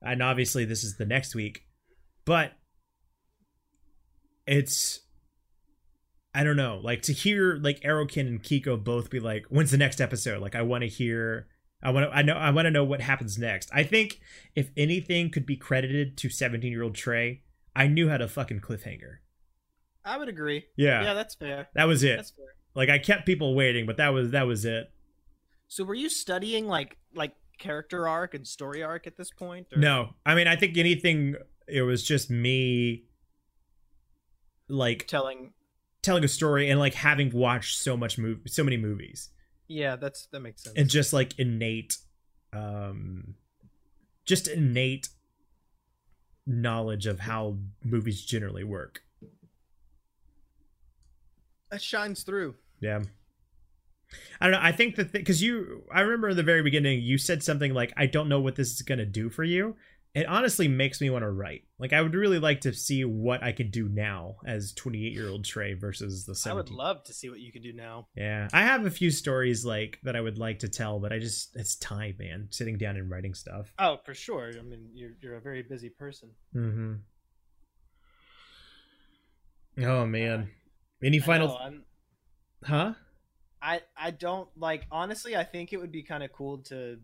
And obviously this is the next week. But it's I don't know, like to hear like Aerokin and Kiko both be like, "When's the next episode?" Like, I want to hear, I want to, I know, I want to know what happens next. I think if anything could be credited to seventeen-year-old Trey, I knew how to fucking cliffhanger. I would agree. Yeah, Yeah, that's fair. that was it. That's fair. Like, I kept people waiting, but that was that was it. So were you studying like like character arc and story arc at this point? Or? No, I mean, I think anything. It was just me, like telling. Telling a story and like having watched so much move, so many movies. Yeah, that's that makes sense. and just like innate um just innate knowledge of how movies generally work. That shines through. Yeah. I don't know. I think that because you, I remember in the very beginning, you said something like, "I don't know what this is going to do for you." It honestly makes me want to write. Like, I would really like to see what I could do now as 28 year old Trey versus the 17. I would love to see what you could do now. Yeah, I have a few stories like that I would like to tell, but I just it's time, man. Sitting down and writing stuff. Oh, for sure. I mean, you're you're a very busy person. Mm-hmm. Oh man. Any final? I'm- Huh? I I don't like honestly. I think it would be kind of cool to.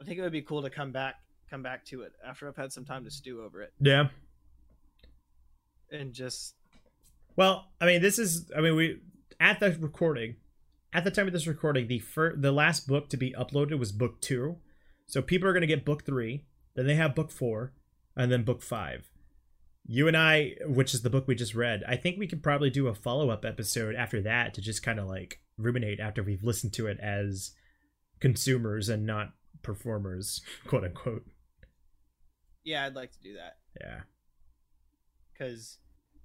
I think it would be cool to come back come back to it after I've had some time to stew over it Yeah. and just Well, I mean, this is. I mean, we at the recording, at the time of this recording, the fir- the last book to be uploaded was book two, so people are gonna get book three, then they have book four, and then book five. You and I, which is the book we just read, I think we could probably do a follow up episode after that to just kind of like ruminate after we've listened to it as consumers and not performers, quote unquote. Yeah. I'd like to do that Yeah. because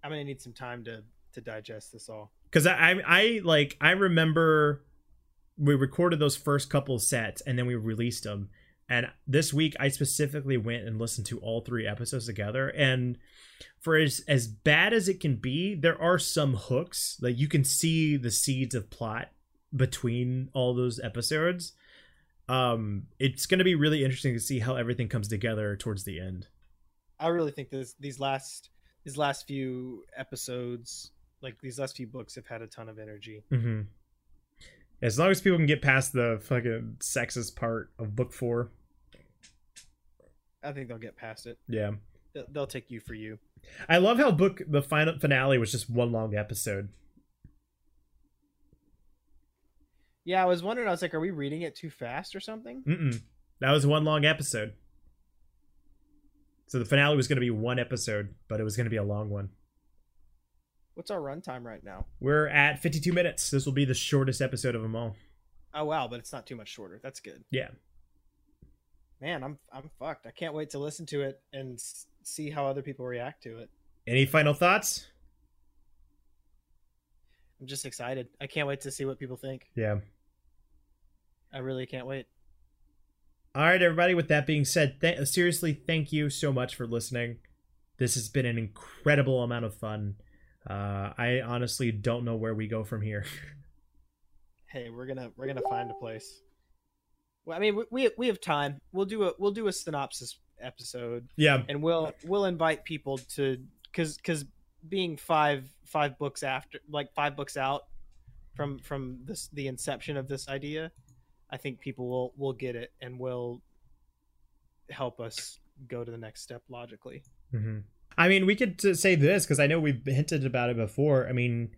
I'm gonna need some time to to digest this all. because I, I I like I remember we recorded those first couple sets and then we released them. And this week I specifically went and listened to all three episodes together. And for as as bad as it can be, there are some hooks like you can see the seeds of plot between all those episodes. Um, it's going to be really interesting to see how everything comes together towards the end. I really think this these last these last few episodes, like these last few books, have had a ton of energy. Mm-hmm. As long as people can get past the fucking sexist part of book four, I think they'll get past it. yeah. They'll, they'll take you for you. I love how book the final finale was just one long episode. Yeah, I was wondering. I was like, are we reading it too fast or something? Mm-mm. That was one long episode. So the finale was going to be one episode, but it was going to be a long one. What's our runtime right now? We're at 52 minutes. This will be the shortest episode of them all. Oh wow, but it's not too much shorter. That's good. Yeah. Man, I'm I'm fucked. I can't wait to listen to it and s- see how other people react to it. Any final thoughts? I'm just excited. I can't wait to see what people think. Yeah. I really can't wait. All right, everybody. With that being said, th- seriously, thank you so much for listening. This has been an incredible amount of fun. Uh, I honestly don't know where we go from here. Hey, we're gonna we're gonna find a place. Well, I mean, we we, we have time. We'll do a we'll do a synopsis episode, yeah. and we'll we'll invite people to because because being five five books after like five books out from from this the inception of this idea, I think people will will get it and will help us go to the next step logically. hmm I mean, we could say this because I know we've hinted about it before. I mean,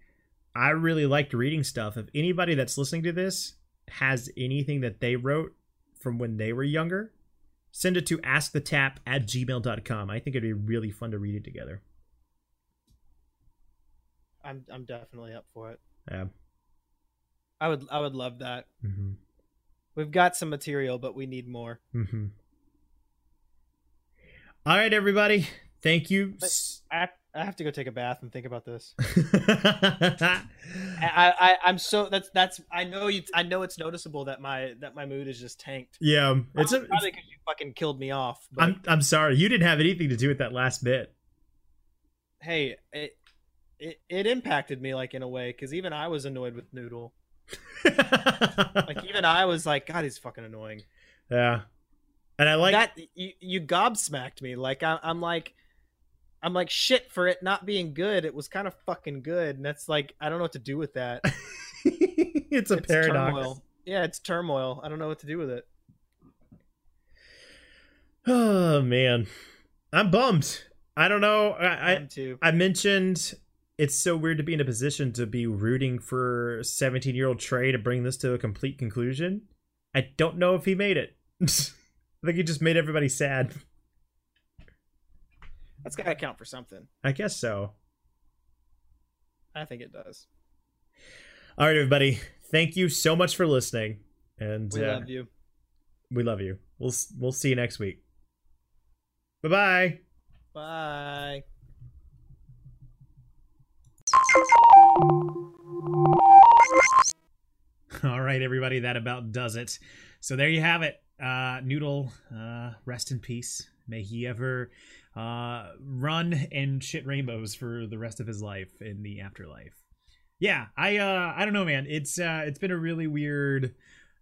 I really liked reading stuff. If anybody that's listening to this has anything that they wrote from when they were younger, send it to askthetap at gmail.com. I think it'd be really fun to read it together. I'm I'm definitely up for it. Yeah. I would I would love that. hmm We've got some material, but we need more. hmm All right, everybody. Thank you. I have, I have to go take a bath and think about this. I, I I'm so that's that's I know you I know it's noticeable that my that my mood is just tanked. Yeah, it's a. probably because you fucking killed me off. But I'm I'm sorry. You didn't have anything to do with that last bit. hey, it, it it impacted me like in a way because even I was annoyed with Noodle. Like even I was like, God, he's fucking annoying. yeah, and I like that you you gobsmacked me. Like I, I'm like. I'm like shit for it not being good. It was kind of fucking good, and that's like I don't know what to do with that. it's a it's paradox. turmoil. Yeah, it's turmoil. I don't know what to do with it. Oh man, I'm bummed. I don't know. I, I I mentioned it's so weird to be in a position to be rooting for 17 year old Trey to bring this to a complete conclusion. I don't know if he made it. I think he just made everybody sad. That's gotta count for something. I guess so. I think it does. All right, everybody. Thank you so much for listening, and We uh, love you. we love you. We'll we'll see you next week. Bye bye bye. All right, everybody, that about does it. So there you have it. Uh, Noodle, uh, rest in peace. May he ever uh, run and shit rainbows for the rest of his life in the afterlife. Yeah, I uh, I don't know, man. It's uh, it's been a really weird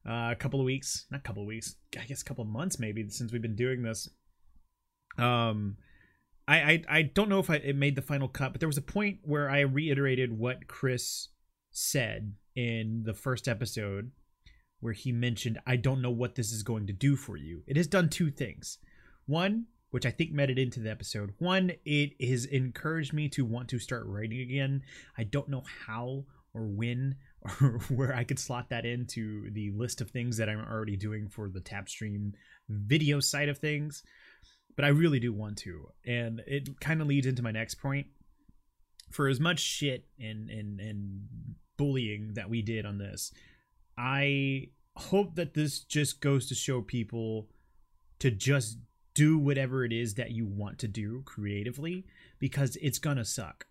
uh, couple of weeks, not couple of weeks, I guess a couple of months maybe since we've been doing this. Um, I I, I don't know if I, it made the final cut, but there was a point where I reiterated what Chris said in the first episode where he mentioned, I don't know what this is going to do for you. It has done two things. One, which I think made it into the episode. One, it has encouraged me to want to start writing again. I don't know how or when or where I could slot that into the list of things that I'm already doing for the Tapstream video side of things. But I really do want to. And it kind of leads into my next point. For as much shit and, and, and bullying that we did on this, I hope that this just goes to show people to just do whatever it is that you want to do creatively because it's gonna suck.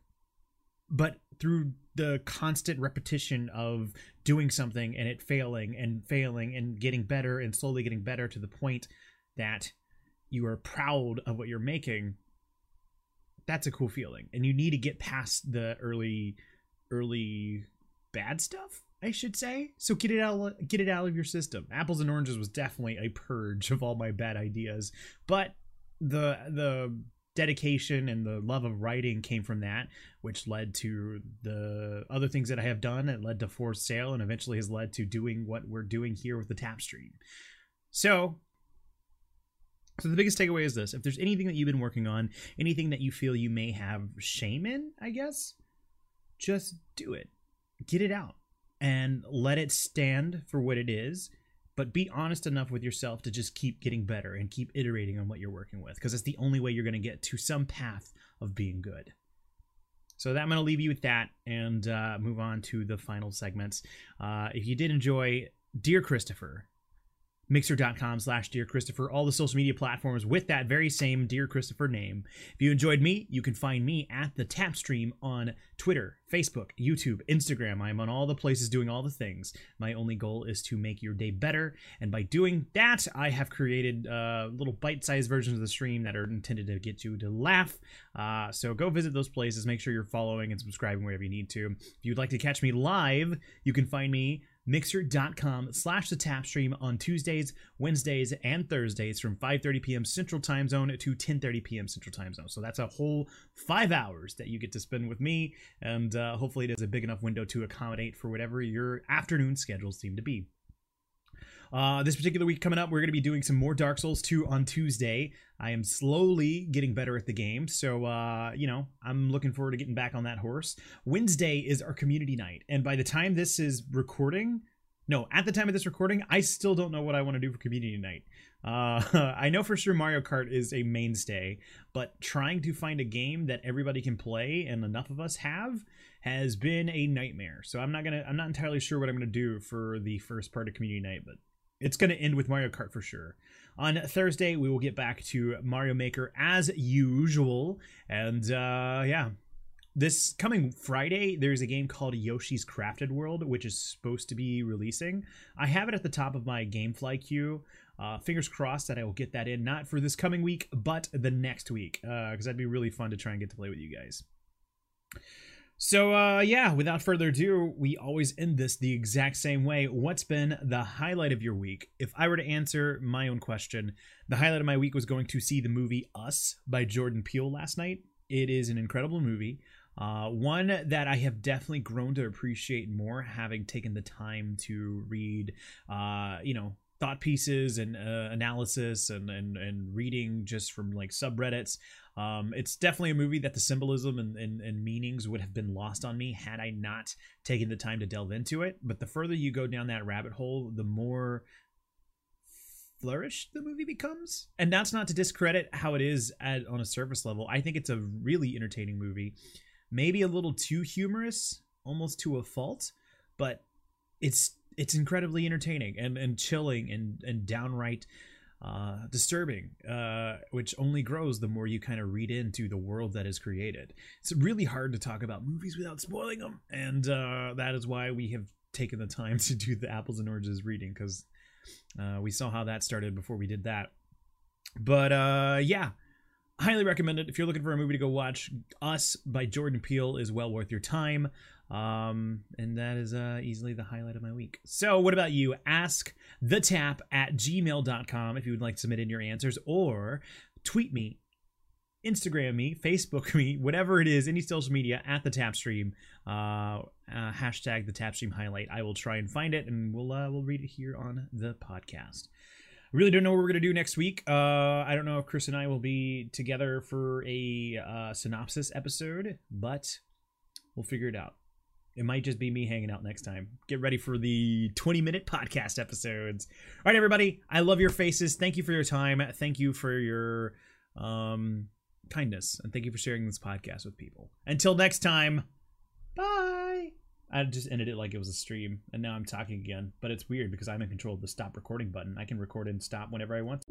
But through the constant repetition of doing something and it failing and failing and getting better and slowly getting better to the point that you are proud of what you're making, that's a cool feeling. And you need to get past the early early bad stuff I should say. So get it out get it out of your system. Apples and oranges was definitely a purge of all my bad ideas, but the the dedication and the love of writing came from that, which led to the other things that I have done. It led to Forced Sale and eventually has led to doing what we're doing here with the tap stream. So so the biggest takeaway is this. If there's anything that you've been working on, anything that you feel you may have shame in, I guess, just do it. Get it out and let it stand for what it is but be honest enough with yourself to just keep getting better and keep iterating on what you're working with because it's the only way you're going to get to some path of being good so that i'm going to leave you with that and uh, move on to the final segments uh, if you did enjoy dear christopher mixer.com slash dear christopher. All the social media platforms with that very same dear christopher name. If you enjoyed me you can find me at the tap stream on twitter facebook youtube instagram. I'm on all the places doing all the things. My only goal is to make your day better and by doing that i have created uh, little bite-sized versions of the stream that are intended to get you to laugh. Uh, so go visit those places. Make sure you're following and subscribing wherever you need to. If you'd like to catch me live you can find me mixer.com slash the tap stream on tuesdays wednesdays and thursdays from 5.30 p.m central time zone to 10.30 p.m central time zone. So that's a whole five hours that you get to spend with me and uh, hopefully it is a big enough window to accommodate for whatever your afternoon schedules seem to be uh, this particular week coming up, we're going to be doing some more Dark Souls 2 on Tuesday. I am slowly getting better at the game, so uh, you know I'm looking forward to getting back on that horse. Wednesday is our community night, and by the time this is recording, no, at the time of this recording, I still don't know what I want to do for community night. Uh, I know for sure Mario Kart is a mainstay, but trying to find a game that everybody can play and enough of us have has been a nightmare. So I'm not gonna, I'm not entirely sure what I'm gonna do for the first part of community night, but it's going to end with Mario Kart for sure. On Thursday, we will get back to Mario Maker as usual. And uh, yeah, this coming Friday, there's a game called Yoshi's Crafted World, which is supposed to be releasing. I have it at the top of my GameFly queue. Uh, fingers crossed that I will get that in, not for this coming week, but the next week, because uh, that'd be really fun to try and get to play with you guys. So, uh, yeah, without further ado, we always end this the exact same way. What's been the highlight of your week? If I were to answer my own question, the highlight of my week was going to see the movie Us by Jordan Peele last night. It is an incredible movie. Uh, one that I have definitely grown to appreciate more, having taken the time to read, uh, you know, thought pieces and uh, analysis and, and and reading just from like subreddits. Um, it's definitely a movie that the symbolism and, and, and meanings would have been lost on me had I not taken the time to delve into it. But the further you go down that rabbit hole, the more flourished the movie becomes. And that's not to discredit how it is at on a surface level. I think it's a really entertaining movie. Maybe a little too humorous, almost to a fault, but it's it's incredibly entertaining and, and chilling and, and downright uh, disturbing, uh, which only grows the more you kind of read into the world that is created. It's really hard to talk about movies without spoiling them, and uh, that is why we have taken the time to do the apples and oranges reading because uh, we saw how that started before we did that. But uh, yeah, highly recommend it if you're looking for a movie to go watch. Us by Jordan Peele is well worth your time. Um, and that is uh, easily the highlight of my week. So, what about you? Ask the tap at gmail.com if you would like to submit in your answers or tweet me, Instagram me, Facebook me, whatever it is, any social media at the tap stream. Uh, uh, hashtag the tap stream highlight. I will try and find it and we'll uh, we'll read it here on the podcast. Really don't know what we're gonna do next week. Uh, I don't know if Chris and I will be together for a uh, synopsis episode, but we'll figure it out. It might just be me hanging out next time. Get ready for the 20 minute podcast episodes. All right, everybody. I love your faces. Thank you for your time. Thank you for your um, kindness. And thank you for sharing this podcast with people. Until next time, bye. I just ended it like it was a stream, and now I'm talking again. But it's weird because I'm in control of the stop recording button. I can record and stop whenever I want.